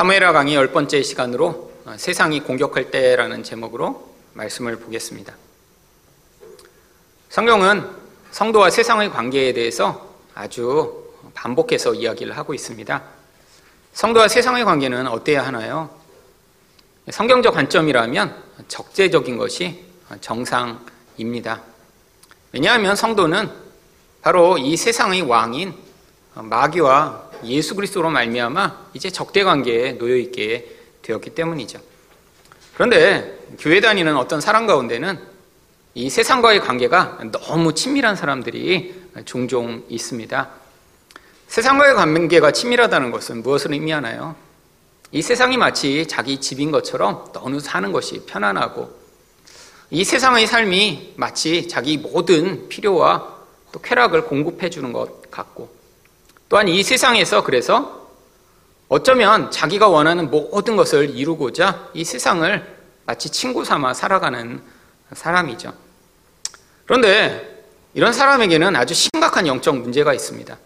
사무엘하 강의 열 번째 시간으로 어, 세상이 공격할 때라는 제목으로 말씀을 보겠습니다. 성경은 성도와 세상의 관계에 대해서 아주 반복해서 이야기를 하고 있습니다. 성도와 세상의 관계는 어때야 하나요? 성경적 관점이라면 적재적인 것이 정상입니다. 왜냐하면 성도는 바로 이 세상의 왕인 마귀와 예수 그리스도로 말미암아 이제 적대 관계에 놓여 있게 되었기 때문이죠. 그런데 교회 다니는 어떤 사람 가운데는 이 세상과의 관계가 너무 친밀한 사람들이 종종 있습니다. 세상과의 관계가 친밀하다는 것은 무엇을 의미하나요? 이 세상이 마치 자기 집인 것처럼 너무 사는 것이 편안하고 이 세상의 삶이 마치 자기 모든 필요와 또 쾌락을 공급해 주는 것 같고 또한 이 세상에서 그래서 어쩌면 자기가 원하는 모든 것을 이루고자 이 세상을 마치 친구 삼아 살아가는 사람이죠. 그런데 이런 사람에게는 아주 심각한 영적 문제가 있습니다.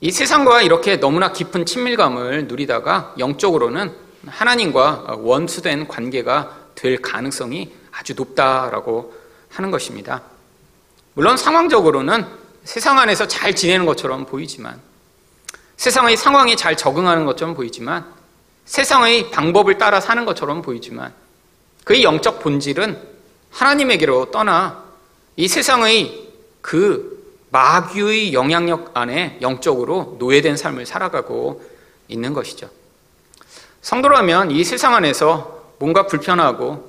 이 세상과 이렇게 너무나 깊은 친밀감을 누리다가 영적으로는 하나님과 원수된 관계가 될 가능성이 아주 높다라고 하는 것입니다. 물론 상황적으로는 세상 안에서 잘 지내는 것처럼 보이지만 세상의 상황에 잘 적응하는 것처럼 보이지만 세상의 방법을 따라 사는 것처럼 보이지만 그의 영적 본질은 하나님에게로 떠나 이 세상의 그 마귀의 영향력 안에 영적으로 노예된 삶을 살아가고 있는 것이죠. 성도라면 이 세상 안에서 뭔가 불편하고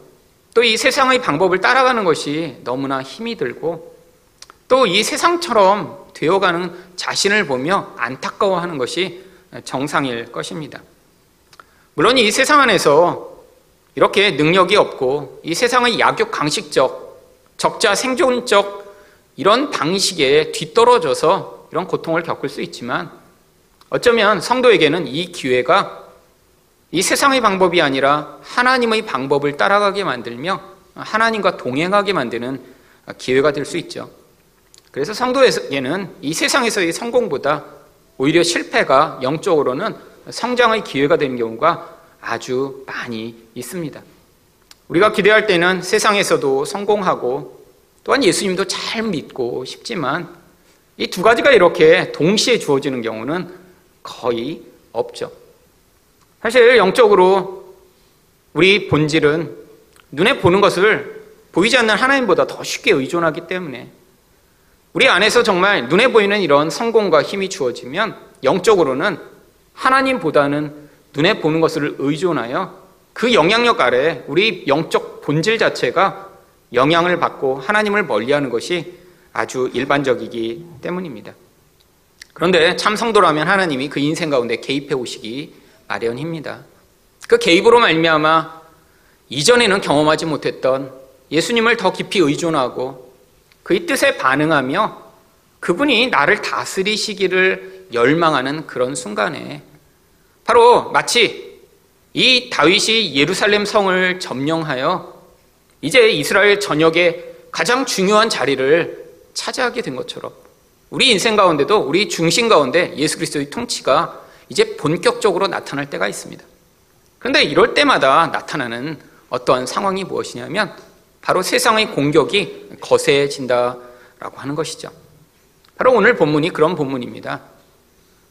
또 이 세상의 방법을 따라가는 것이 너무나 힘이 들고 또 이 세상처럼 되어가는 자신을 보며 안타까워하는 것이 정상일 것입니다. 물론 이 세상 안에서 이렇게 능력이 없고 이 세상의 약육 강식적, 적자 생존적 이런 방식에 뒤떨어져서 이런 고통을 겪을 수 있지만 어쩌면 성도에게는 이 기회가 이 세상의 방법이 아니라 하나님의 방법을 따라가게 만들며 하나님과 동행하게 만드는 기회가 될 수 있죠. 그래서 성도에게는 이 세상에서의 성공보다 오히려 실패가 영적으로는 성장의 기회가 되는 경우가 아주 많이 있습니다. 우리가 기대할 때는 세상에서도 성공하고 또한 예수님도 잘 믿고 싶지만 이 두 가지가 이렇게 동시에 주어지는 경우는 거의 없죠. 사실 영적으로 우리 본질은 눈에 보는 것을 보이지 않는 하나님보다 더 쉽게 의존하기 때문에 우리 안에서 정말 눈에 보이는 이런 성공과 힘이 주어지면 영적으로는 하나님보다는 눈에 보는 것을 의존하여 그 영향력 아래 우리 영적 본질 자체가 영향을 받고 하나님을 멀리하는 것이 아주 일반적이기 때문입니다. 그런데 참 성도라면 하나님이 그 인생 가운데 개입해 오시기 마련입니다. 그 개입으로 말미암아 이전에는 경험하지 못했던 예수님을 더 깊이 의존하고 그의 뜻에 반응하며 그분이 나를 다스리시기를 열망하는 그런 순간에 바로 마치 이 다윗이 예루살렘 성을 점령하여 이제 이스라엘 전역의 가장 중요한 자리를 차지하게 된 것처럼 우리 인생 가운데도 우리 중심 가운데 예수 그리스도의 통치가 이제 본격적으로 나타날 때가 있습니다. 그런데 이럴 때마다 나타나는 어떠한 상황이 무엇이냐면 바로 세상의 공격이 거세진다라고 하는 것이죠. 바로 오늘 본문이 그런 본문입니다.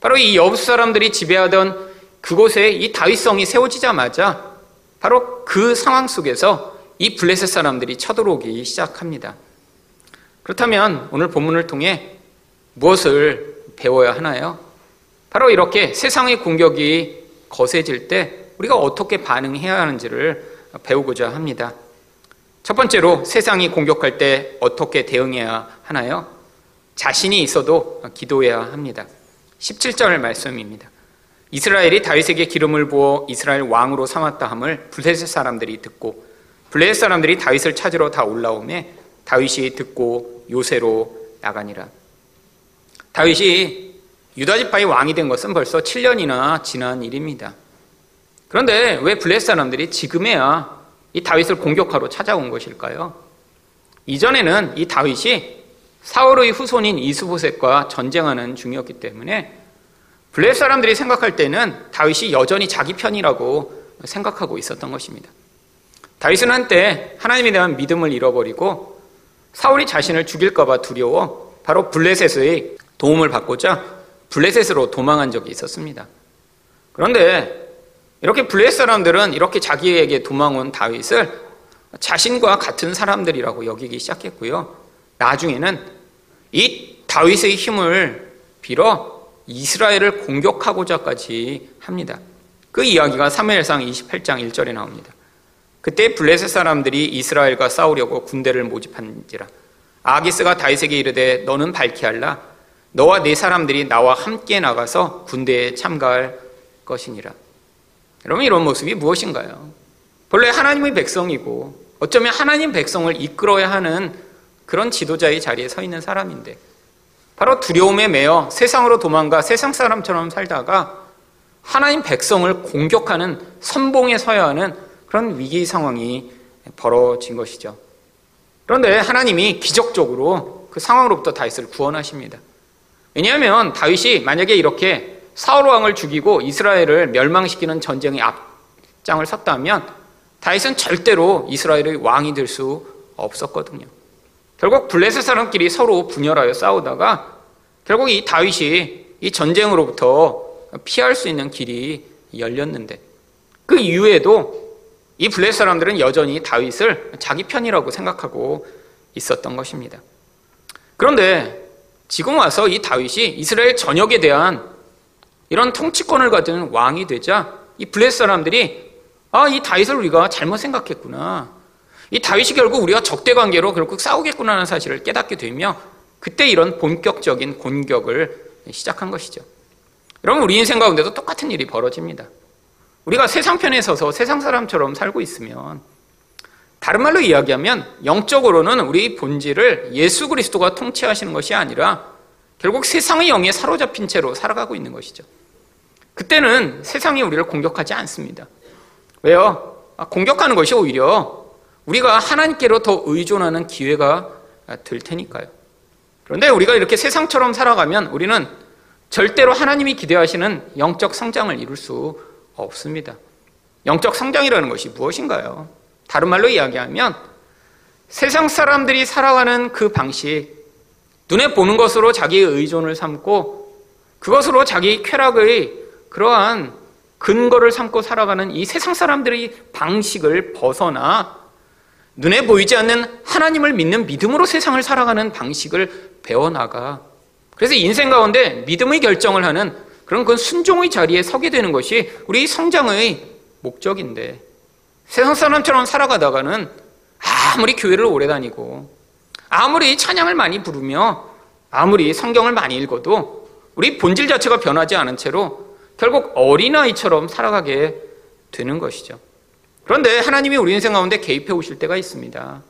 바로 이 여부수 사람들이 지배하던 그곳에 이 다윗성이 세워지자마자 바로 그 상황 속에서 이 블레셋 사람들이 쳐들어오기 시작합니다. 그렇다면 오늘 본문을 통해 무엇을 배워야 하나요? 바로 이렇게 세상의 공격이 거세질 때 우리가 어떻게 반응해야 하는지를 배우고자 합니다. 첫 번째로 세상이 공격할 때 어떻게 대응해야 하나요? 자신이 있어도 기도해야 합니다. 17절 말씀입니다. 이스라엘이 다윗에게 기름을 부어 이스라엘 왕으로 삼았다 함을 블레셋 사람들이 듣고 블레셋 사람들이 다윗을 찾으러 다 올라오매 다윗이 듣고 요새로 나가니라. 다윗이 유다 지파의 왕이 된 것은 벌써 7년이나 지난 일입니다. 그런데 왜 블레셋 사람들이 지금에야 이 다윗을 공격하러 찾아온 것일까요? 이전에는 이 다윗이 사울의 후손인 이스보셋과 전쟁하는 중이었기 때문에 블레셋 사람들이 생각할 때는 다윗이 여전히 자기 편이라고 생각하고 있었던 것입니다. 다윗은 한때 하나님에 대한 믿음을 잃어버리고 사울이 자신을 죽일까봐 두려워 바로 블레셋의 도움을 받고자 블레셋으로 도망한 적이 있었습니다. 그런데 이렇게 블레셋 사람들은 이렇게 자기에게 도망온 다윗을 자신과 같은 사람들이라고 여기기 시작했고요. 나중에는 이 다윗의 힘을 빌어 이스라엘을 공격하고자까지 합니다. 그 이야기가 3무엘상 28장 1절에 나옵니다. 그때 블레셋 사람들이 이스라엘과 싸우려고 군대를 모집한지라 아기스가 다윗에게 이르되 너는 발키할라 너와 네 사람들이 나와 함께 나가서 군대에 참가할 것이니라. 여러분 이런 모습이 무엇인가요? 본래 하나님의 백성이고 어쩌면 하나님 백성을 이끌어야 하는 그런 지도자의 자리에 서 있는 사람인데 바로 두려움에 매여 세상으로 도망가 세상 사람처럼 살다가 하나님 백성을 공격하는 선봉에 서야 하는 그런 위기 상황이 벌어진 것이죠. 그런데 하나님이 기적적으로 그 상황으로부터 다윗을 구원하십니다. 왜냐하면 다윗이 만약에 이렇게 사울 왕을 죽이고 이스라엘을 멸망시키는 전쟁의 앞장을 섰다면 다윗은 절대로 이스라엘의 왕이 될 수 없었거든요. 결국 블레셋 사람끼리 서로 분열하여 싸우다가 결국 이 다윗이 이 전쟁으로부터 피할 수 있는 길이 열렸는데 그 이후에도 이 블레셋 사람들은 여전히 다윗을 자기 편이라고 생각하고 있었던 것입니다. 그런데 지금 와서 이 다윗이 이스라엘 전역에 대한 이런 통치권을 가진 왕이 되자 이 블레셋 사람들이 아, 이 다윗을 우리가 잘못 생각했구나. 이 다윗이 결국 우리가 적대 관계로 결국 싸우겠구나 하는 사실을 깨닫게 되며 그때 이런 본격적인 공격을 시작한 것이죠. 여러분, 우리 인생 가운데도 똑같은 일이 벌어집니다. 우리가 세상 편에 서서 세상 사람처럼 살고 있으면 다른 말로 이야기하면 영적으로는 우리 본질을 예수 그리스도가 통치하시는 것이 아니라 결국 세상의 영에 사로잡힌 채로 살아가고 있는 것이죠. 그때는 세상이 우리를 공격하지 않습니다. 왜요? 아, 공격하는 것이 오히려 우리가 하나님께로 더 의존하는 기회가 될 테니까요. 그런데 우리가 이렇게 세상처럼 살아가면 우리는 절대로 하나님이 기대하시는 영적 성장을 이룰 수 없습니다. 영적 성장이라는 것이 무엇인가요? 다른 말로 이야기하면 세상 사람들이 살아가는 그 방식, 눈에 보는 것으로 자기의 의존을 삼고 그것으로 자기 쾌락의 그러한 근거를 삼고 살아가는 이 세상 사람들의 방식을 벗어나 눈에 보이지 않는 하나님을 믿는 믿음으로 세상을 살아가는 방식을 배워나가. 그래서 인생 가운데 믿음의 결정을 하는 그런 그 순종의 자리에 서게 되는 것이 우리 성장의 목적인데 세상 사람처럼 살아가다가는 아무리 교회를 오래 다니고 아무리 찬양을 많이 부르며 아무리 성경을 많이 읽어도 우리 본질 자체가 변하지 않은 채로 결국 어린아이처럼 살아가게 되는 것이죠. 그런데 하나님이 우리 인생 가운데 개입해 오실 때가 있습니다.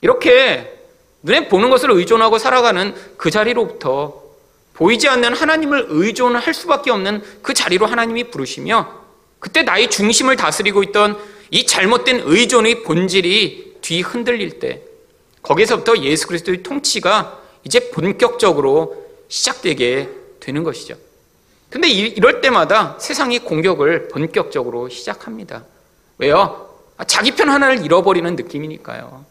이렇게 눈에 보는 것을 의존하고 살아가는 그 자리로부터 보이지 않는 하나님을 의존할 수밖에 없는 그 자리로 하나님이 부르시며 그때 나의 중심을 다스리고 있던 이 잘못된 의존의 본질이 뒤 흔들릴 때 거기서부터 예수 그리스도의 통치가 이제 본격적으로 시작되게 되는 것이죠. 근데 이럴 때마다 세상이 공격을 본격적으로 시작합니다. 왜요? 아, 자기 편 하나를 잃어버리는 느낌이니까요.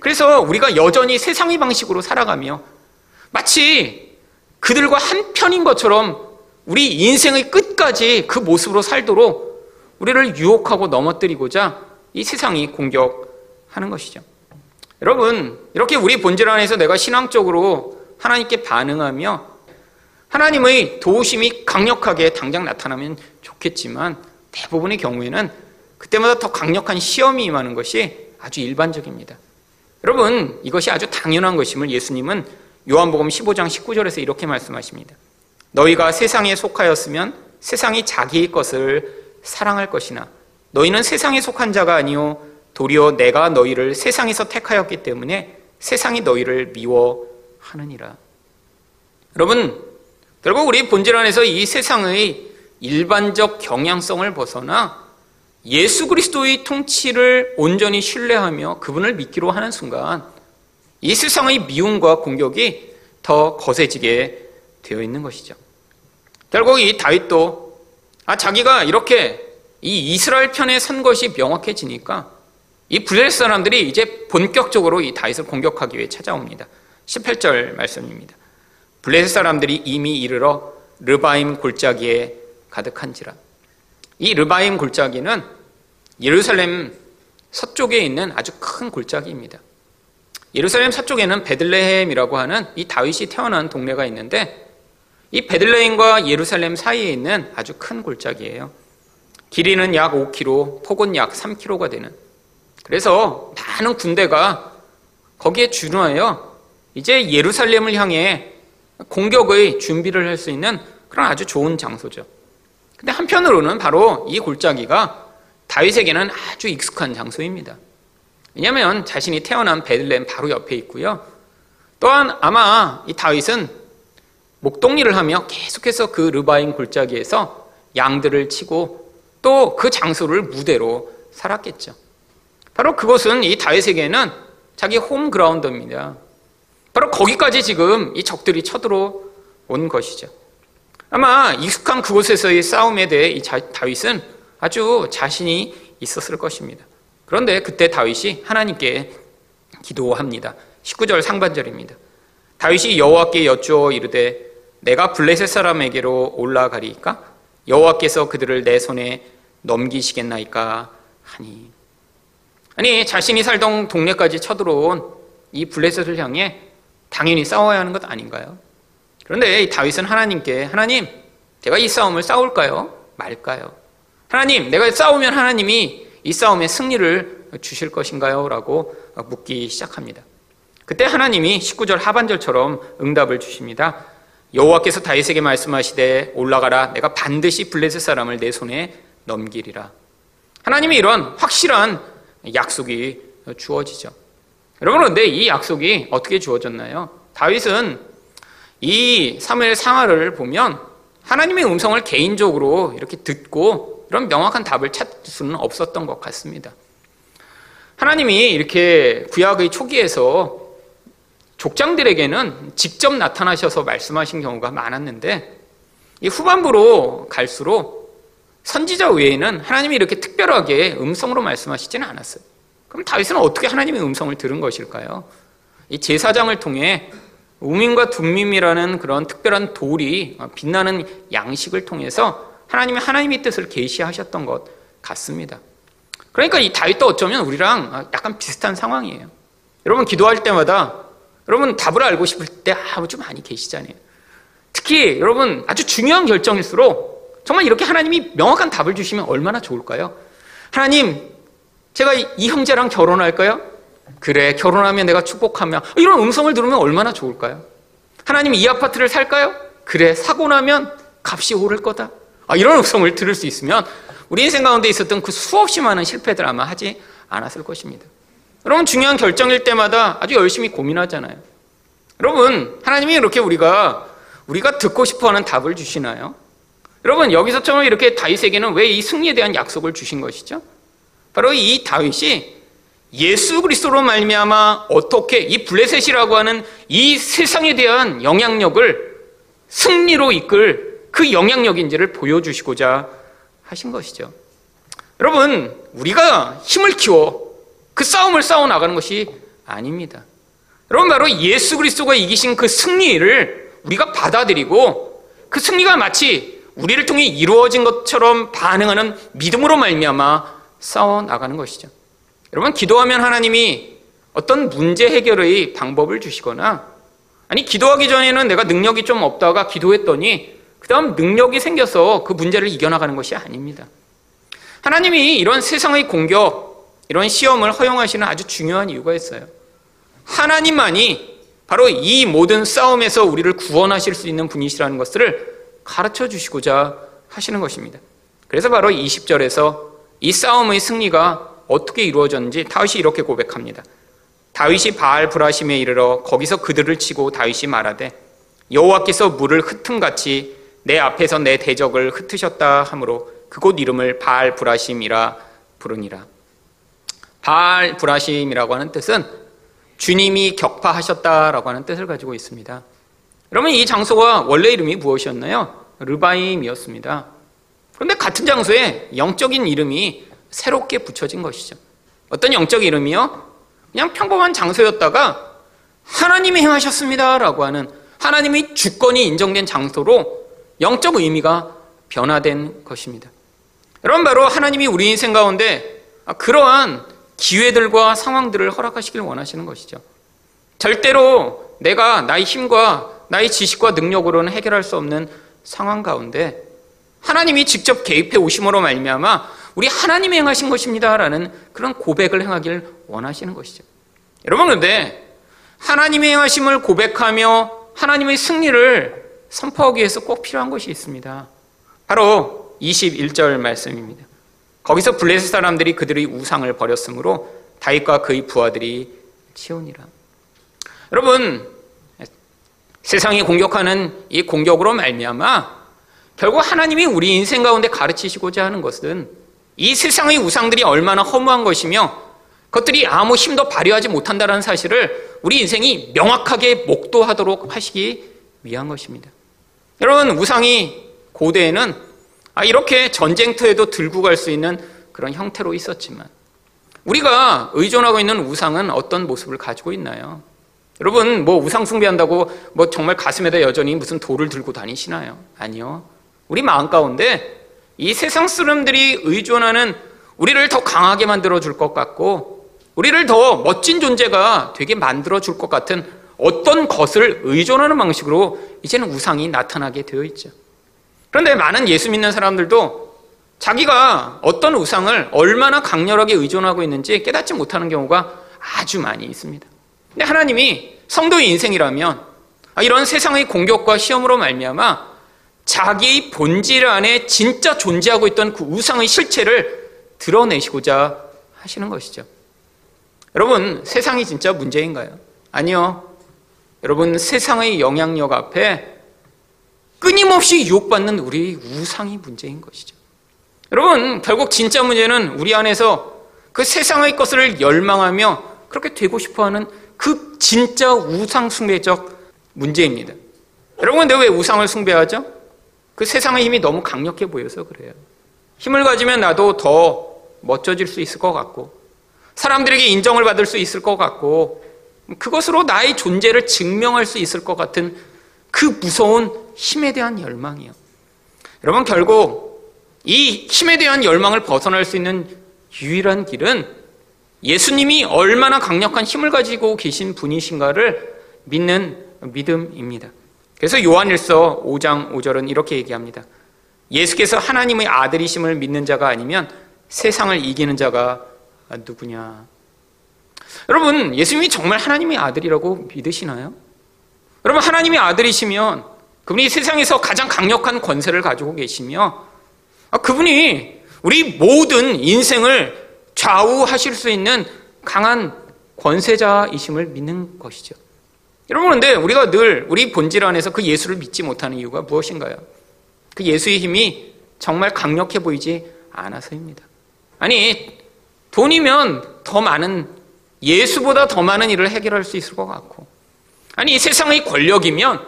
그래서 우리가 여전히 세상의 방식으로 살아가며 마치 그들과 한 편인 것처럼 우리 인생의 끝까지 그 모습으로 살도록 우리를 유혹하고 넘어뜨리고자 이 세상이 공격하는 것이죠. 여러분, 이렇게 우리 본질 안에서 내가 신앙적으로 하나님께 반응하며 하나님의 도우심이 강력하게 당장 나타나면 좋겠지만 대부분의 경우에는 그때마다 더 강력한 시험이 임하는 것이 아주 일반적입니다. 여러분, 이것이 아주 당연한 것임을 예수님은 요한복음 15장 19절에서 이렇게 말씀하십니다. 너희가 세상에 속하였으면 세상이 자기의 것을 사랑할 것이나 너희는 세상에 속한 자가 아니요 도리어 내가 너희를 세상에서 택하였기 때문에 세상이 너희를 미워하느니라. 여러분, 결국 우리 본질 안에서 이 세상의 일반적 경향성을 벗어나 예수 그리스도의 통치를 온전히 신뢰하며 그분을 믿기로 하는 순간 이 세상의 미움과 공격이 더 거세지게 되어 있는 것이죠. 결국 이 다윗도 아 자기가 이렇게 이 이스라엘 편에 선 것이 명확해지니까 이 블레셋 사람들이 이제 본격적으로 이 다윗을 공격하기 위해 찾아옵니다. 18절 말씀입니다. 블레셋 사람들이 이미 이르러 르바임 골짜기에 가득한지라. 이 르바임 골짜기는 예루살렘 서쪽에 있는 아주 큰 골짜기입니다. 예루살렘 서쪽에는 베들레헴이라고 하는 이 다윗이 태어난 동네가 있는데 이 베들레헴과 예루살렘 사이에 있는 아주 큰 골짜기예요. 길이는 약 5km, 폭은 약 3km가 되는. 그래서 많은 군대가 거기에 준하여 이제 예루살렘을 향해 공격의 준비를 할 수 있는 그런 아주 좋은 장소죠. 근데 한편으로는 바로 이 골짜기가 다윗에게는 아주 익숙한 장소입니다. 왜냐하면 자신이 태어난 베들레헴 바로 옆에 있고요. 또한 아마 이 다윗은 목동리를 하며 계속해서 그 르바임 골짜기에서 양들을 치고 또 그 장소를 무대로 살았겠죠. 바로 그것은 이 다윗에게는 자기 홈그라운드입니다. 바로 거기까지 지금 이 적들이 쳐들어온 것이죠. 아마 익숙한 그곳에서의 싸움에 대해 이 다윗은 아주 자신이 있었을 것입니다. 그런데 그때 다윗이 하나님께 기도합니다. 19절 상반절입니다. 다윗이 여호와께 여쭈어 이르되 내가 블레셋 사람에게로 올라가리까 여호와께서 그들을 내 손에 넘기시겠나이까 하니 아니 자신이 살던 동네까지 쳐들어온 이 블레셋을 향해 당연히 싸워야 하는 것 아닌가요? 그런데 다윗은 하나님께 하나님 제가 이 싸움을 싸울까요? 말까요? 하나님 내가 싸우면 하나님이 이 싸움에 승리를 주실 것인가요? 라고 묻기 시작합니다. 그때 하나님이 19절 하반절처럼 응답을 주십니다. 여호와께서 다윗에게 말씀하시되 올라가라 내가 반드시 블레셋 사람을 내 손에 넘기리라. 하나님이 이런 확실한 약속이 주어지죠. 여러분 그런데 이 약속이 어떻게 주어졌나요? 다윗은 이 사무엘 상하를 보면 하나님의 음성을 개인적으로 이렇게 듣고 이런 명확한 답을 찾을 수는 없었던 것 같습니다. 하나님이 이렇게 구약의 초기에서 족장들에게는 직접 나타나셔서 말씀하신 경우가 많았는데 이 후반부로 갈수록 선지자 외에는 하나님이 이렇게 특별하게 음성으로 말씀하시지는 않았어요. 그럼 다윗은 어떻게 하나님의 음성을 들은 것일까요? 이 제사장을 통해 우민과 둠밈이라는 그런 특별한 돌이 빛나는 양식을 통해서 하나님이 하나님의 뜻을 계시하셨던 것 같습니다. 그러니까 이 다윗도 어쩌면 우리랑 약간 비슷한 상황이에요. 여러분 기도할 때마다 여러분 답을 알고 싶을 때 아주 많이 계시잖아요. 특히 여러분 아주 중요한 결정일수록 정말 이렇게 하나님이 명확한 답을 주시면 얼마나 좋을까요? 하나님, 제가 이 형제랑 결혼할까요? 그래, 결혼하면 내가 축복하며 이런 음성을 들으면 얼마나 좋을까요? 하나님 이 아파트를 살까요? 그래, 사고 나면 값이 오를 거다. 아, 이런 음성을 들을 수 있으면 우리 인생 가운데 있었던 그 수없이 많은 실패들 아마 하지 않았을 것입니다. 여러분 중요한 결정일 때마다 아주 열심히 고민하잖아요. 여러분 하나님이 이렇게 우리가 우리가 듣고 싶어 하는 답을 주시나요? 여러분 여기서처럼 이렇게 다윗에게는 왜 이 승리에 대한 약속을 주신 것이죠? 바로 이 다윗이 예수 그리스도로 말미암아 어떻게 이 블레셋이라고 하는 이 세상에 대한 영향력을 승리로 이끌 그 영향력인지를 보여주시고자 하신 것이죠. 여러분 우리가 힘을 키워 그 싸움을 싸워 나가는 것이 아닙니다. 여러분 바로 예수 그리스도가 이기신 그 승리를 우리가 받아들이고 그 승리가 마치 우리를 통해 이루어진 것처럼 반응하는 믿음으로 말미암아 싸워 나가는 것이죠. 여러분 기도하면 하나님이 어떤 문제 해결의 방법을 주시거나 아니 기도하기 전에는 내가 능력이 좀 없다가 기도했더니 그다음 능력이 생겨서 그 문제를 이겨나가는 것이 아닙니다. 하나님이 이런 세상의 공격, 이런 시험을 허용하시는 아주 중요한 이유가 있어요. 하나님만이 바로 이 모든 싸움에서 우리를 구원하실 수 있는 분이시라는 것을 가르쳐 주시고자 하시는 것입니다. 그래서 바로 20절에서 이 싸움의 승리가 어떻게 이루어졌는지 다윗이 이렇게 고백합니다. 다윗이 바알 브라심에 이르러 거기서 그들을 치고 다윗이 말하되 여호와께서 물을 흩음같이 내 앞에서 내 대적을 흩으셨다 하므로 그곳 이름을 바알 브라심이라 부르니라. 바알 브라심이라고 하는 뜻은 주님이 격파하셨다라고 하는 뜻을 가지고 있습니다. 그러면 이 장소가 원래 이름이 무엇이었나요? 르바임이었습니다. 그런데 같은 장소에 영적인 이름이 새롭게 붙여진 것이죠. 어떤 영적 이름이요? 그냥 평범한 장소였다가 하나님이 행하셨습니다라고 하는 하나님의 주권이 인정된 장소로 영적 의미가 변화된 것입니다. 여러분 바로 하나님이 우리 인생 가운데 그러한 기회들과 상황들을 허락하시길 원하시는 것이죠. 절대로 내가 나의 힘과 나의 지식과 능력으로는 해결할 수 없는 상황 가운데 하나님이 직접 개입해 오심으로 말미암아 우리 하나님이 행하신 것입니다라는 그런 고백을 행하길 원하시는 것이죠. 여러분 그런데 하나님의 행하심을 고백하며 하나님의 승리를 선포하기 위해서 꼭 필요한 것이 있습니다. 바로 21절 말씀입니다. 거기서 블레셋 사람들이 그들의 우상을 버렸으므로 다윗과 그의 부하들이 치우니라. 여러분 세상이 공격하는 이 공격으로 말미암아 결국 하나님이 우리 인생 가운데 가르치시고자 하는 것은 이 세상의 우상들이 얼마나 허무한 것이며 그것들이 아무 힘도 발휘하지 못한다는 사실을 우리 인생이 명확하게 목도하도록 하시기 위한 것입니다. 여러분 우상이 고대에는 아, 이렇게 전쟁터에도 들고 갈 수 있는 그런 형태로 있었지만 우리가 의존하고 있는 우상은 어떤 모습을 가지고 있나요? 여러분 뭐 우상 숭배한다고 뭐 정말 가슴에다 여전히 무슨 돌을 들고 다니시나요? 아니요. 우리 마음 가운데 이 세상 쓰름들이 의존하는 우리를 더 강하게 만들어 줄 것 같고 우리를 더 멋진 존재가 되게 만들어 줄 것 같은 어떤 것을 의존하는 방식으로 이제는 우상이 나타나게 되어 있죠. 그런데 많은 예수 믿는 사람들도 자기가 어떤 우상을 얼마나 강렬하게 의존하고 있는지 깨닫지 못하는 경우가 아주 많이 있습니다. 근데 하나님이 성도의 인생이라면 이런 세상의 공격과 시험으로 말미암아 자기의 본질 안에 진짜 존재하고 있던 그 우상의 실체를 드러내시고자 하시는 것이죠. 여러분, 세상이 진짜 문제인가요? 아니요. 여러분, 세상의 영향력 앞에 끊임없이 유혹받는 우리 우상이 문제인 것이죠. 여러분, 결국 진짜 문제는 우리 안에서 그 세상의 것을 열망하며 그렇게 되고 싶어 하는 그 진짜 우상 숭배적 문제입니다. 여러분, 근데 왜 우상을 숭배하죠? 그 세상의 힘이 너무 강력해 보여서 그래요. 힘을 가지면 나도 더 멋져질 수 있을 것 같고, 사람들에게 인정을 받을 수 있을 것 같고, 그것으로 나의 존재를 증명할 수 있을 것 같은 그 무서운 힘에 대한 열망이요. 여러분, 결국 이 힘에 대한 열망을 벗어날 수 있는 유일한 길은 예수님이 얼마나 강력한 힘을 가지고 계신 분이신가를 믿는 믿음입니다. 그래서 요한일서 5장 5절은 이렇게 얘기합니다. 예수께서 하나님의 아들이심을 믿는 자가 아니면 세상을 이기는 자가 누구냐? 여러분, 예수님이 정말 하나님의 아들이라고 믿으시나요? 여러분, 하나님의 아들이시면 그분이 세상에서 가장 강력한 권세를 가지고 계시며 아, 그분이 우리 모든 인생을 좌우하실 수 있는 강한 권세자이심을 믿는 것이죠. 여러분, 근데 우리가 늘 우리 본질 안에서 그 예수를 믿지 못하는 이유가 무엇인가요? 그 예수의 힘이 정말 강력해 보이지 않아서입니다. 아니, 돈이면 더 많은, 예수보다 더 많은 일을 해결할 수 있을 것 같고, 아니, 이 세상의 권력이면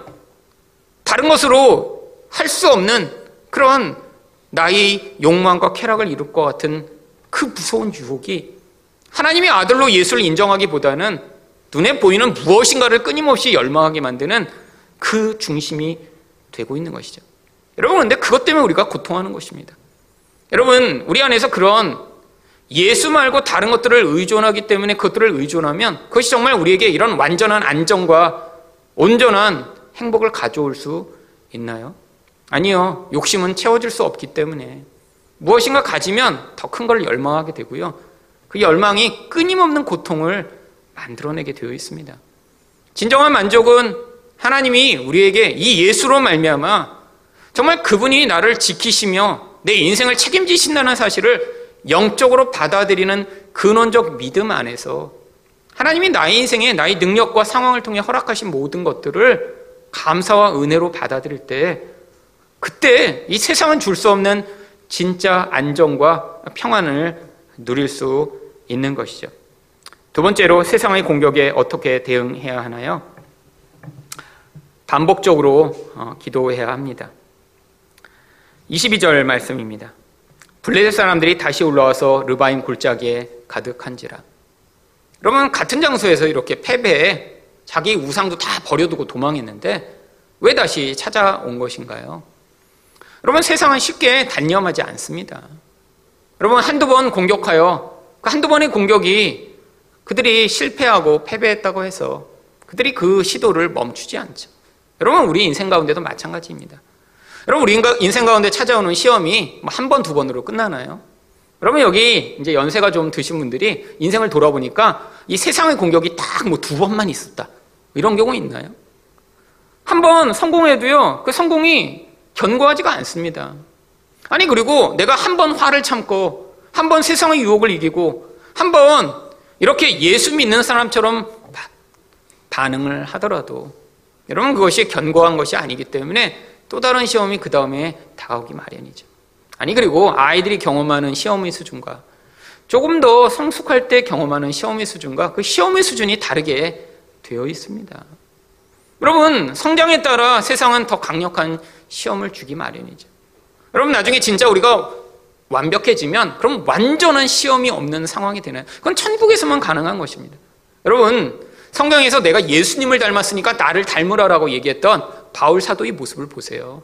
다른 것으로 할 수 없는 그런 나의 욕망과 쾌락을 이룰 것 같은 그 무서운 유혹이 하나님의 아들로 예수를 인정하기보다는 눈에 보이는 무엇인가를 끊임없이 열망하게 만드는 그 중심이 되고 있는 것이죠. 여러분, 근데 그것 때문에 우리가 고통하는 것입니다. 여러분, 우리 안에서 그런 예수 말고 다른 것들을 의존하기 때문에 그것들을 의존하면 그것이 정말 우리에게 이런 완전한 안정과 온전한 행복을 가져올 수 있나요? 아니요. 욕심은 채워질 수 없기 때문에 무엇인가 가지면 더 큰 걸 열망하게 되고요. 그 열망이 끊임없는 고통을 만들어내게 되어 있습니다. 진정한 만족은 하나님이 우리에게 이 예수로 말미암아 정말 그분이 나를 지키시며 내 인생을 책임지신다는 사실을 영적으로 받아들이는 근원적 믿음 안에서 하나님이 나의 인생에 나의 능력과 상황을 통해 허락하신 모든 것들을 감사와 은혜로 받아들일 때 그때 이 세상은 줄 수 없는 진짜 안정과 평안을 누릴 수 있는 것이죠. 두 번째로 세상의 공격에 어떻게 대응해야 하나요? 반복적으로 어, 기도해야 합니다. 22절 말씀입니다. 블레셋 사람들이 다시 올라와서 르바임 골짜기에 가득한지라. 그러면 같은 장소에서 이렇게 패배해 자기 우상도 다 버려두고 도망했는데 왜 다시 찾아온 것인가요? 여러분 세상은 쉽게 단념하지 않습니다. 여러분 한두 번 공격하여 그 한두 번의 공격이 그들이 실패하고 패배했다고 해서 그들이 그 시도를 멈추지 않죠. 여러분 우리 인생 가운데도 마찬가지입니다. 여러분 우리 인생 가운데 찾아오는 시험이 뭐한 번, 두 번으로 끝나나요? 여러분 여기 이제 연세가 좀 드신 분들이 인생을 돌아보니까 이 세상의 공격이 딱 뭐 두 번만 있었다. 이런 경우 있나요? 한 번 성공해도요, 그 성공이 견고하지가 않습니다. 아니, 그리고 내가 한 번 화를 참고, 한 번 세상의 유혹을 이기고, 한 번 이렇게 예수 믿는 사람처럼 반응을 하더라도, 여러분 그것이 견고한 것이 아니기 때문에 또 다른 시험이 그 다음에 다가오기 마련이죠. 아니, 그리고 아이들이 경험하는 시험의 수준과 조금 더 성숙할 때 경험하는 시험의 수준과 그 시험의 수준이 다르게 되어 있습니다. 여러분, 성장에 따라 세상은 더 강력한 시험을 주기 마련이죠. 여러분, 나중에 진짜 우리가 완벽해지면 그럼 완전한 시험이 없는 상황이 되나요? 그건 천국에서만 가능한 것입니다. 여러분, 성경에서 내가 예수님을 닮았으니까 나를 닮으라라고 얘기했던 바울 사도의 모습을 보세요.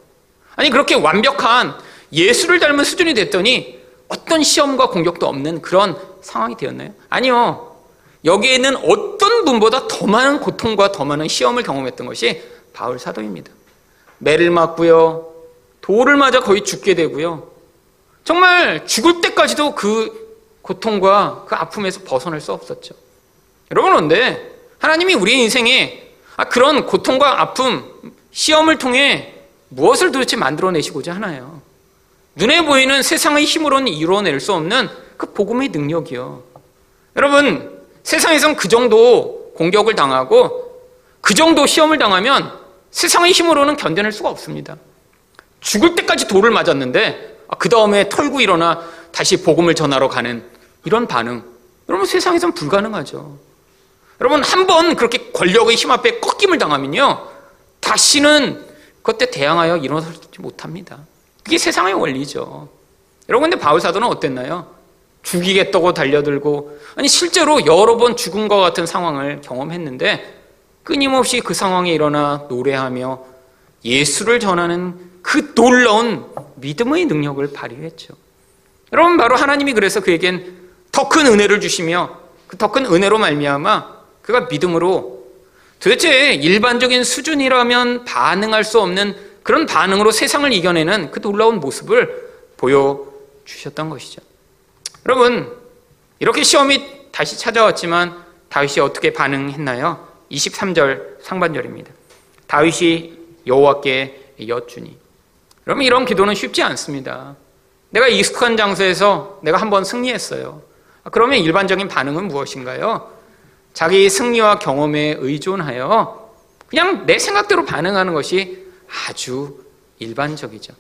아니, 그렇게 완벽한 예수를 닮은 수준이 됐더니 어떤 시험과 공격도 없는 그런 상황이 되었나요? 아니요. 여기에는 어떤 분보다 더 많은 고통과 더 많은 시험을 경험했던 것이 바울 사도입니다. 매를 맞고요. 돌을 맞아 거의 죽게 되고요. 정말 죽을 때까지도 그 고통과 그 아픔에서 벗어날 수 없었죠. 여러분, 그런데 하나님이 우리 인생에 아, 그런 고통과 아픔, 시험을 통해 무엇을 도대체 만들어내시고자 하나요? 눈에 보이는 세상의 힘으로는 이루어낼 수 없는 그 복음의 능력이요. 여러분, 세상에선 그 정도 공격을 당하고 그 정도 시험을 당하면 세상의 힘으로는 견뎌낼 수가 없습니다. 죽을 때까지 돌을 맞았는데 아, 그 다음에 털고 일어나 다시 복음을 전하러 가는 이런 반응. 여러분 세상에선 불가능하죠. 여러분 한 번 그렇게 권력의 힘 앞에 꺾임을 당하면요. 다시는 그때 대항하여 일어서지 못합니다. 그게 세상의 원리죠. 여러분 근데 바울 사도는 어땠나요? 죽이겠다고 달려들고 아니 실제로 여러 번것 같은 상황을 경험했는데 끊임없이 그 상황에 일어나 노래하며 예수를 전하는 그 놀라운 믿음의 능력을 발휘했죠. 여러분 바로 하나님이 그래서 그에겐 더 큰 은혜를 주시며 그 더 큰 은혜로 말미암아 그가 믿음으로 도대체 일반적인 수준이라면 반응할 수 없는 그런 반응으로 세상을 이겨내는 그 놀라운 모습을 보여 주셨던 것이죠. 여러분, 이렇게 시험이 다시 찾아왔지만 다윗이 어떻게 반응했나요? 23절 상반절입니다. 다윗이 여호와께 여쭈니. 여러분 이런 기도는 쉽지 않습니다. 내가 익숙한 장소에서 내가 한번 승리했어요. 그러면 일반적인 반응은 무엇인가요? 자기 승리와 경험에 의존하여 그냥 내 생각대로 반응하는 것이 아주 일반적이죠.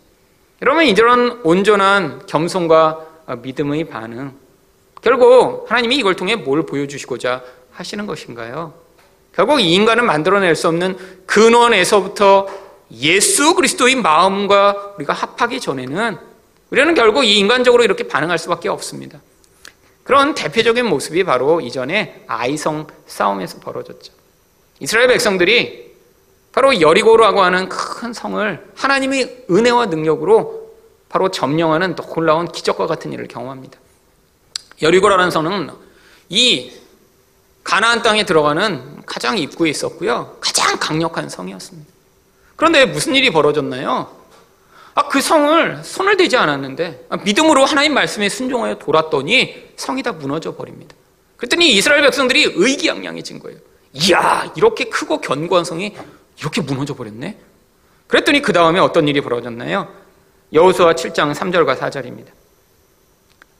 여러분 이런 온전한 겸손과 아, 믿음의 반응. 결국 하나님이 이걸 통해 뭘 보여주시고자 하시는 것인가요? 결국 이 인간은 만들어낼 수 없는 근원에서부터 예수 그리스도의 마음과 우리가 합하기 전에는 우리는 결국 이 인간적으로 이렇게 반응할 수밖에 없습니다. 그런 대표적인 모습이 바로 이전에 아이성 싸움에서 벌어졌죠. 이스라엘 백성들이 바로 여리고라고 하는 큰 성을 하나님의 은혜와 능력으로 바로 점령하는 놀라운 기적과 같은 일을 경험합니다. 여리고라는 성은 이 가나안 땅에 들어가는 가장 입구에 있었고요. 가장 강력한 성이었습니다. 그런데 무슨 일이 벌어졌나요? 아, 그 성을 손을 대지 않았는데 믿음으로 하나님 말씀에 순종하여 돌았더니 성이 다 무너져 버립니다. 그랬더니 이스라엘 백성들이 의기양양해진 거예요. 이야, 이렇게 크고 견고한 성이 이렇게 무너져 버렸네? 그랬더니 그 다음에 어떤 일이 벌어졌나요? 여호수아 7장 3절과 4절입니다.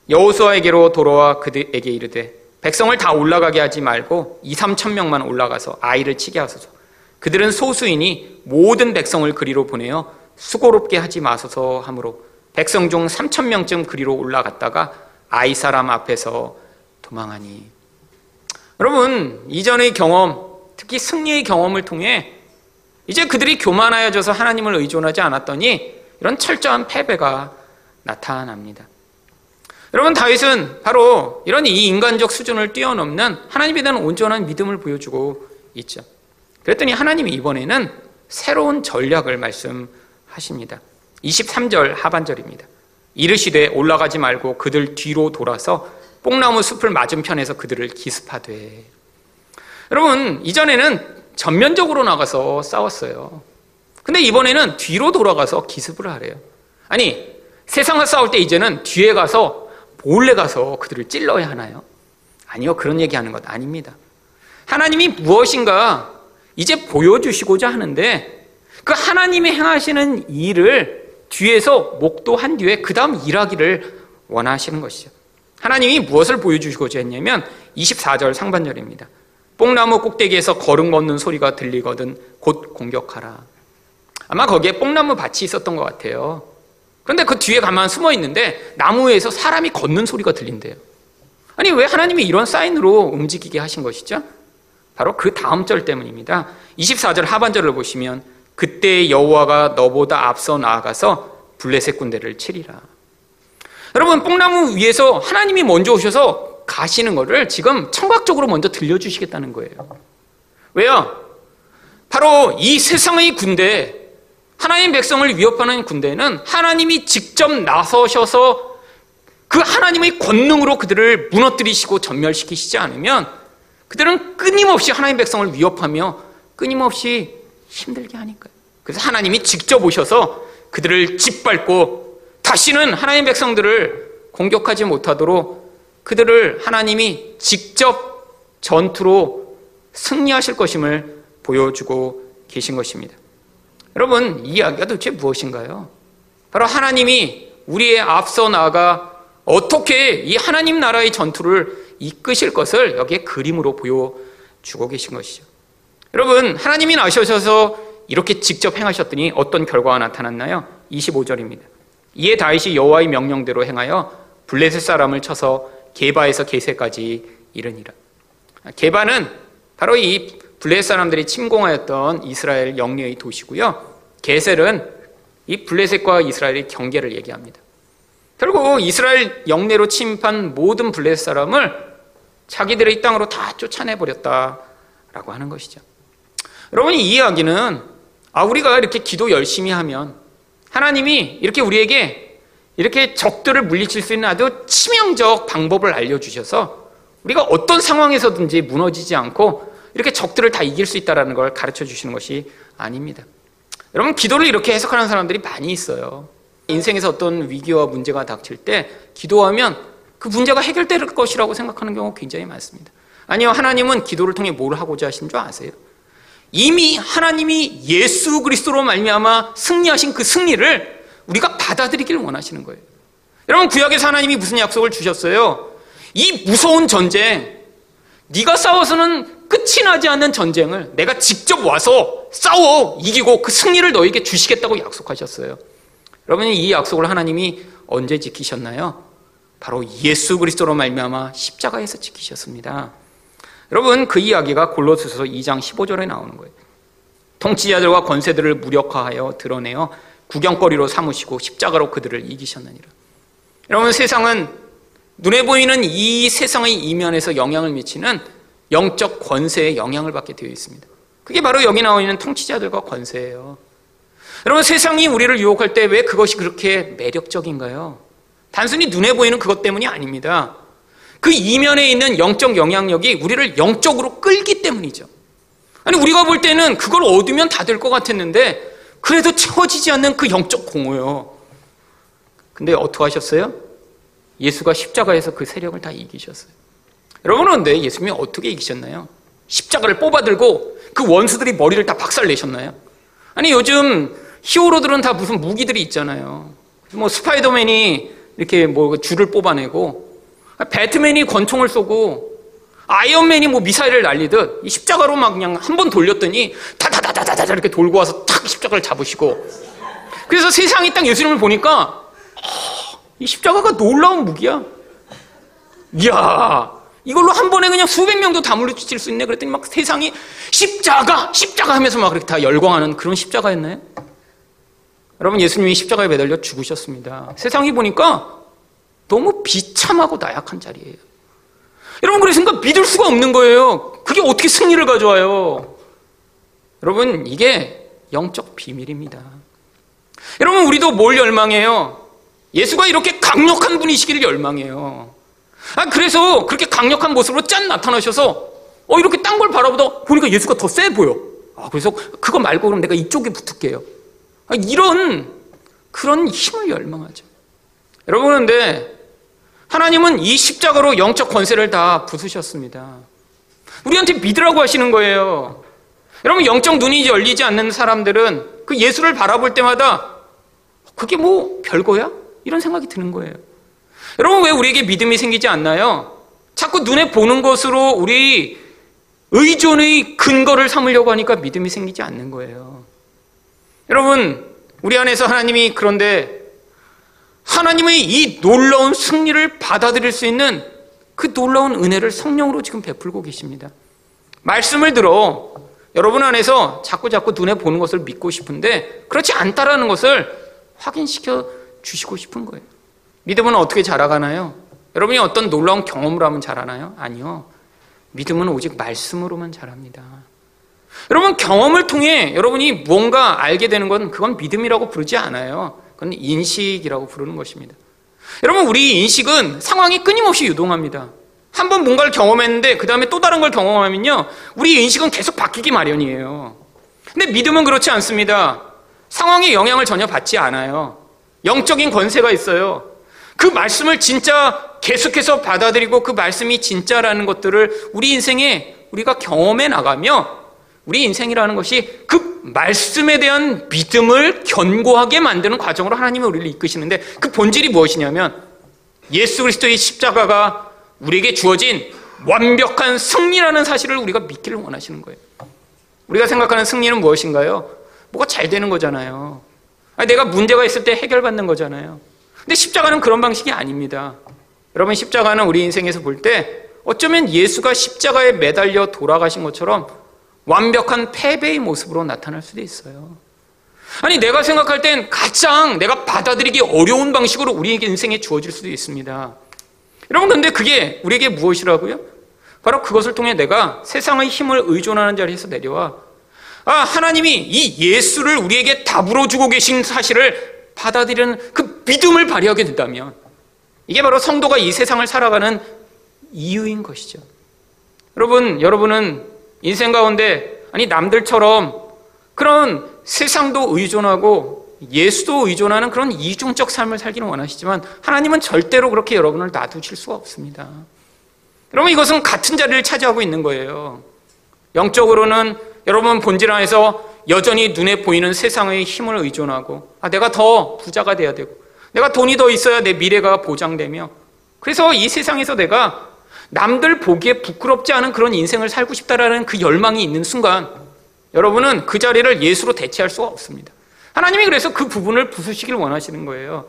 여호수아에게로 돌아와 그들에게 이르되 백성을 다 올라가게 하지 말고 2, 3천 명만 올라가서 아이를 치게 하소서. 그들은 소수이니 모든 백성을 그리로 보내어 수고롭게 하지 마소서 하므로 백성 중 3천 명쯤 그리로 올라갔다가 아이 사람 앞에서 도망하니. 여러분, 이전의 경험, 특히 승리의 경험을 통해 이제 그들이 교만하여져서 하나님을 의존하지 않았더니 이런 철저한 패배가 나타납니다. 여러분 다윗은 바로 이런 이 인간적 수준을 뛰어넘는 하나님에 대한 온전한 믿음을 보여주고 있죠. 그랬더니 하나님이 이번에는 새로운 전략을 말씀하십니다. 23절 하반절입니다. 이르시되 올라가지 말고 그들 뒤로 돌아서 뽕나무 숲을 맞은편에서 그들을 기습하되 여러분 이전에는 전면적으로 나가서 싸웠어요. 근데 이번에는 뒤로 돌아가서 기습을 하래요. 아니 세상과 싸울 때 이제는 뒤에 가서 몰래 가서 그들을 찔러야 하나요? 아니요 그런 얘기하는 것 아닙니다. 하나님이 무엇인가 이제 보여주시고자 하는데 그 하나님이 행하시는 일을 뒤에서 목도한 뒤에 그 다음 일하기를 원하시는 것이죠. 하나님이 무엇을 보여주시고자 했냐면 24절 상반절입니다. 뽕나무 꼭대기에서 걸음 걷는 소리가 들리거든 곧 공격하라. 아마 거기에 뽕나무 밭이 있었던 것 같아요. 그런데 그 뒤에 가만 숨어 있는데 나무에서 사람이 걷는 소리가 들린대요. 아니 왜 하나님이 이런 사인으로 움직이게 하신 것이죠? 바로 그 다음 절 때문입니다. 24절 하반절을 보시면 그때 여호와가 너보다 앞서 나아가서 블레셋 군대를 치리라. 여러분 뽕나무 위에서 하나님이 먼저 오셔서 가시는 것을 지금 청각적으로 먼저 들려주시겠다는 거예요. 왜요? 바로 이 세상의 군대, 하나님 백성을 위협하는 군대는 하나님이 직접 나서셔서 그 하나님의 권능으로 그들을 무너뜨리시고 전멸시키시지 않으면 그들은 끊임없이 하나님 백성을 위협하며 끊임없이 힘들게 하니까요. 그래서 하나님이 직접 오셔서 그들을 짓밟고 다시는 하나님 백성들을 공격하지 못하도록 그들을 하나님이 직접 전투로 승리하실 것임을 보여주고 계신 것입니다. 여러분, 이 이야기가 도대체 무엇인가요? 바로 하나님이 우리의 앞서 나아가 어떻게 이 하나님 나라의 전투를 이끄실 것을 여기에 그림으로 보여주고 계신 것이죠. 여러분, 하나님이 나셔서 이렇게 직접 행하셨더니 어떤 결과가 나타났나요? 25절입니다. 이에 다윗이 여호와의 명령대로 행하여 블레셋 사람을 쳐서 게바에서 게세까지 이르니라. 게바는 바로 이 블레셋 사람들이 침공하였던 이스라엘 영리의 도시고요. 게셀은 이 블레셋과 이스라엘의 경계를 얘기합니다. 결국 이스라엘 영내로 침입한 모든 블레셋 사람을 자기들의 땅으로 다 쫓아내 버렸다라고 하는 것이죠. 여러분 이 이야기는 아 우리가 이렇게 기도 열심히 하면 하나님이 이렇게 우리에게 이렇게 적들을 물리칠 수 있는 아주 치명적 방법을 알려 주셔서 우리가 어떤 상황에서든지 무너지지 않고 이렇게 적들을 다 이길 수 있다는 걸 가르쳐 주시는 것이 아닙니다. 여러분, 기도를 이렇게 해석하는 사람들이 많이 있어요. 인생에서 어떤 위기와 문제가 닥칠 때 기도하면 그 문제가 해결될 것이라고 생각하는 경우가 굉장히 많습니다. 아니요, 하나님은 기도를 통해 뭘 하고자 하신 줄 아세요? 이미 하나님이 예수 그리스도로 말미암아 승리하신 그 승리를 우리가 받아들이기를 원하시는 거예요. 여러분 구약에서 하나님이 무슨 약속을 주셨어요? 이 무서운 전쟁, 네가 싸워서는 끝이 나지 않는 전쟁을 내가 직접 와서 싸워 이기고 그 승리를 너에게 주시겠다고 약속하셨어요. 여러분 이 약속을 하나님이 언제 지키셨나요? 바로 예수 그리스도로 말미암아 십자가에서 지키셨습니다. 여러분 그 이야기가 골로새서 2장 15절에 나오는 거예요. 통치자들과 권세들을 무력화하여 드러내어 구경거리로 삼으시고 십자가로 그들을 이기셨느니라. 여러분 세상은 눈에 보이는 이 세상의 이면에서 영향을 미치는 영적 권세에 영향을 받게 되어 있습니다. 그게 바로 여기 나와 있는 통치자들과 권세예요. 여러분 세상이 우리를 유혹할 때 왜 그것이 그렇게 매력적인가요? 단순히 눈에 보이는 그것 때문이 아닙니다. 그 이면에 있는 영적 영향력이 우리를 영적으로 끌기 때문이죠. 아니 우리가 볼 때는 그걸 얻으면 다 될 것 같았는데 그래도 채워지지 않는 그 영적 공허요. 근데 어떻게 하셨어요? 예수가 십자가에서 그 세력을 다 이기셨어요. 여러분은 근데 예수님이 어떻게 이기셨나요? 십자가를 뽑아들고 그 원수들이 머리를 다 박살내셨나요? 아니 요즘 히어로들은 다 무슨 무기들이 있잖아요. 뭐 스파이더맨이 이렇게 뭐 줄을 뽑아내고 배트맨이 권총을 쏘고 아이언맨이 뭐 미사일을 날리듯 이 십자가로 막 그냥 한 번 돌렸더니 다다다다다다 이렇게 돌고 와서 탁 십자가를 잡으시고 그래서 세상이 딱 예수님을 보니까 어, 이 십자가가 놀라운 무기야. 이야 이걸로 한 번에 그냥 수백 명도 다 물리칠 수 있네 그랬더니 막 세상이 십자가 십자가 하면서 막 그렇게 다 열광하는 그런 십자가였나요? 여러분 예수님이 십자가에 매달려 죽으셨습니다. 세상이 보니까 너무 비참하고 나약한 자리예요. 여러분 그래서 믿을 수가 없는 거예요. 그게 어떻게 승리를 가져와요? 여러분 이게 영적 비밀입니다. 여러분 우리도 뭘 열망해요? 예수가 이렇게 강력한 분이시기를 열망해요. 아 그래서 그렇게 강력한 모습으로 짠 나타나셔서 어 이렇게 딴 걸 바라보다 보니까 예수가 더 세 보여. 아 그래서 그거 말고 그럼 내가 이쪽에 붙을게요. 아, 이런 그런 힘을 열망하죠. 여러분 그런데 하나님은 이 십자가로 영적 권세를 다 부수셨습니다. 우리한테 믿으라고 하시는 거예요. 여러분 영적 눈이 열리지 않는 사람들은 그 예수를 바라볼 때마다 그게 뭐 별거야? 이런 생각이 드는 거예요. 여러분 왜 우리에게 믿음이 생기지 않나요? 자꾸 눈에 보는 것으로 우리 의존의 근거를 삼으려고 하니까 믿음이 생기지 않는 거예요. 여러분 우리 안에서 하나님이 그런데 하나님의 이 놀라운 승리를 받아들일 수 있는 그 놀라운 은혜를 성령으로 지금 베풀고 계십니다. 말씀을 들어 여러분 안에서 자꾸 자꾸 눈에 보는 것을 믿고 싶은데 그렇지 않다라는 것을 확인시켜 주시고 싶은 거예요. 믿음은 어떻게 자라가나요? 여러분이 어떤 놀라운 경험을 하면 자라나요? 아니요. 믿음은 오직 말씀으로만 자랍니다. 여러분 경험을 통해 여러분이 뭔가 알게 되는 건 그건 믿음이라고 부르지 않아요. 그건 인식이라고 부르는 것입니다. 여러분 우리 인식은 상황이 끊임없이 유동합니다. 한 번 뭔가를 경험했는데 그 다음에 또 다른 걸 경험하면요 우리 인식은 계속 바뀌기 마련이에요. 근데 믿음은 그렇지 않습니다. 상황의 영향을 전혀 받지 않아요. 영적인 권세가 있어요. 그 말씀을 진짜 계속해서 받아들이고 그 말씀이 진짜라는 것들을 우리 인생에 우리가 경험해 나가며 우리 인생이라는 것이 그 말씀에 대한 믿음을 견고하게 만드는 과정으로 하나님이 우리를 이끄시는데 그 본질이 무엇이냐면 예수 그리스도의 십자가가 우리에게 주어진 완벽한 승리라는 사실을 우리가 믿기를 원하시는 거예요. 우리가 생각하는 승리는 무엇인가요? 뭐가 잘 되는 거잖아요. 내가 문제가 있을 때 해결받는 거잖아요. 근데 십자가는 그런 방식이 아닙니다. 여러분, 십자가는 우리 인생에서 볼 때 어쩌면 예수가 십자가에 매달려 돌아가신 것처럼 완벽한 패배의 모습으로 나타날 수도 있어요. 아니, 내가 생각할 땐 가장 내가 받아들이기 어려운 방식으로 우리 인생에 주어질 수도 있습니다. 여러분, 근데 그게 우리에게 무엇이라고요? 바로 그것을 통해 내가 세상의 힘을 의존하는 자리에서 내려와 아, 하나님이 이 예수를 우리에게 답으로 주고 계신 사실을 받아들이는 그 믿음을 발휘하게 된다면 이게 바로 성도가 이 세상을 살아가는 이유인 것이죠. 여러분, 여러분은 인생 가운데 아니 남들처럼 그런 세상도 의존하고 예수도 의존하는 그런 이중적 삶을 살기는 원하시지만 하나님은 절대로 그렇게 여러분을 놔두실 수가 없습니다. 여러분 이것은 같은 자리를 차지하고 있는 거예요. 영적으로는 여러분 본질 안에서 여전히 눈에 보이는 세상의 힘을 의존하고 아 내가 더 부자가 돼야 되고 내가 돈이 더 있어야 내 미래가 보장되며 그래서 이 세상에서 내가 남들 보기에 부끄럽지 않은 그런 인생을 살고 싶다라는 그 열망이 있는 순간 여러분은 그 자리를 예수로 대체할 수가 없습니다. 하나님이 그래서 그 부분을 부수시길 원하시는 거예요.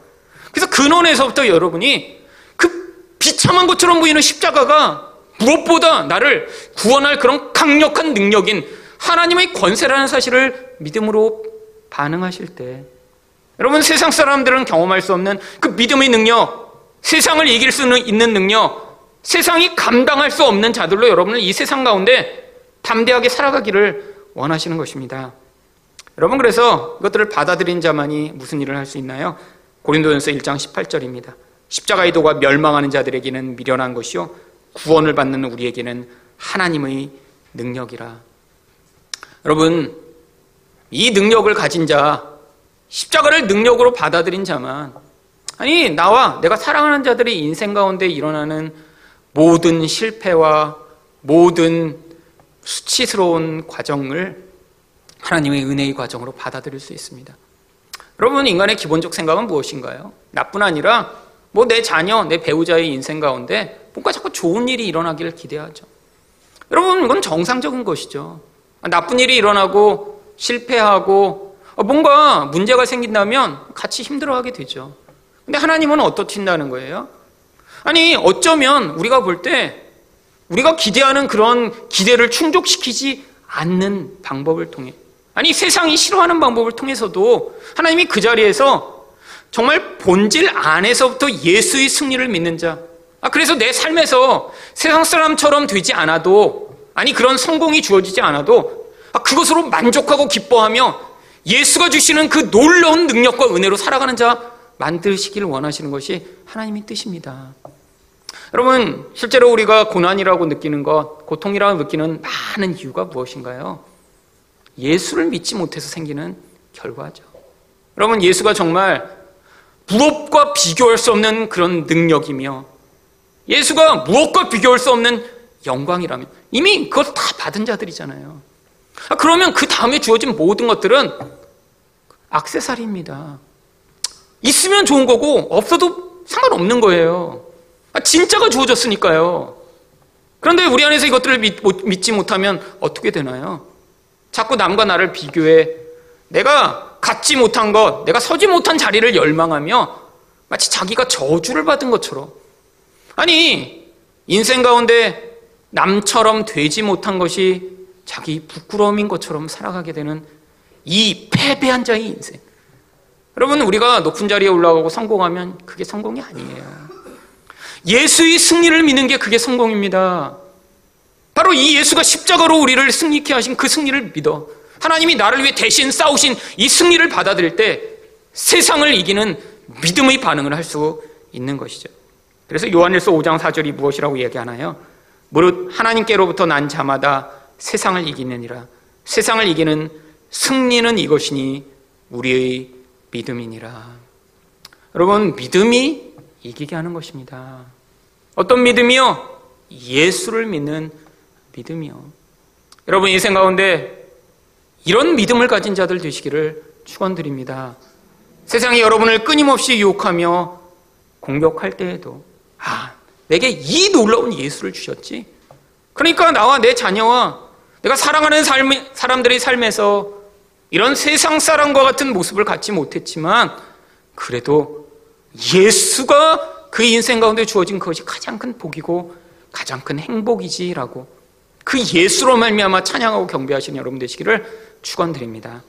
그래서 근원에서부터 여러분이 그 비참한 것처럼 보이는 십자가가 무엇보다 나를 구원할 그런 강력한 능력인 하나님의 권세라는 사실을 믿음으로 반응하실 때 여러분 세상 사람들은 경험할 수 없는 그 믿음의 능력, 세상을 이길 수 있는 능력, 세상이 감당할 수 없는 자들로 여러분을 이 세상 가운데 담대하게 살아가기를 원하시는 것입니다. 여러분 그래서 이것들을 받아들인 자만이 무슨 일을 할 수 있나요? 고린도전서 1장 18절입니다. 십자가의 도가 멸망하는 자들에게는 미련한 것이요 구원을 받는 우리에게는 하나님의 능력이라. 여러분 이 능력을 가진 자 십자가를 능력으로 받아들인 자만 아니 나와 내가 사랑하는 자들의 인생 가운데 일어나는 모든 실패와 모든 수치스러운 과정을 하나님의 은혜의 과정으로 받아들일 수 있습니다. 여러분, 인간의 기본적 생각은 무엇인가요? 나뿐 아니라 뭐 내 자녀, 내 배우자의 인생 가운데 뭔가 자꾸 좋은 일이 일어나기를 기대하죠. 여러분, 이건 정상적인 것이죠. 나쁜 일이 일어나고 실패하고 뭔가 문제가 생긴다면 같이 힘들어하게 되죠. 근데 하나님은 어떻신다는 거예요? 아니, 어쩌면 우리가 볼 때 우리가 기대하는 그런 기대를 충족시키지 않는 방법을 통해 아니 세상이 싫어하는 방법을 통해서도 하나님이 그 자리에서 정말 본질 안에서부터 예수의 승리를 믿는 자. 아, 그래서 내 삶에서 세상 사람처럼 되지 않아도, 아니, 그런 성공이 주어지지 않아도, 아, 그것으로 만족하고 기뻐하며 예수가 주시는 그 놀라운 능력과 은혜로 살아가는 자 만드시기를 원하시는 것이 하나님의 뜻입니다. 여러분, 실제로 우리가 고난이라고 느끼는 것, 고통이라고 느끼는 많은 이유가 무엇인가요? 예수를 믿지 못해서 생기는 결과죠. 여러분, 예수가 정말 무엇과 비교할 수 없는 그런 능력이며 예수가 무엇과 비교할 수 없는 영광이라면 이미 그걸 다 받은 자들이잖아요. 아, 그러면 그 다음에 주어진 모든 것들은 악세사리입니다. 있으면 좋은 거고 없어도 상관없는 거예요. 아, 진짜가 주어졌으니까요. 그런데 우리 안에서 이것들을 믿, 믿지 못하면 어떻게 되나요? 자꾸 남과 나를 비교해 내가 갖지 못한 것, 내가 서지 못한 자리를 열망하며 마치 자기가 저주를 받은 것처럼 아니 인생 가운데 남처럼 되지 못한 것이 자기 부끄러움인 것처럼 살아가게 되는 이 패배한 자의 인생. 여러분 우리가 높은 자리에 올라가고 성공하면 그게 성공이 아니에요. 예수의 승리를 믿는 게 그게 성공입니다. 바로 이 예수가 십자가로 우리를 승리케 하신 그 승리를 믿어. 하나님이 나를 위해 대신 싸우신 이 승리를 받아들일 때 세상을 이기는 믿음의 반응을 할 수 있는 것이죠. 그래서 요한일서 5장 4절이 무엇이라고 얘기하나요? 무릇 하나님께로부터 난 자마다 세상을 이기느니라. 세상을 이기는 승리는 이것이니 우리의 믿음이니라. 여러분, 믿음이 이기게 하는 것입니다. 어떤 믿음이요? 예수를 믿는 믿음이요. 여러분, 인생 가운데 이런 믿음을 가진 자들 되시기를 축원드립니다. 세상이 여러분을 끊임없이 유혹하며 공격할 때에도 아, 내게 이 놀라운 예수를 주셨지. 그러니까 나와 내 자녀와 내가 사랑하는 삶, 사람들의 삶에서 이런 세상 사람과 같은 모습을 갖지 못했지만 그래도 예수가 그 인생 가운데 주어진 것이 가장 큰 복이고 가장 큰 행복이지라고 그 예수로 말미암아 찬양하고 경배하시는 여러분 되시기를 축원드립니다.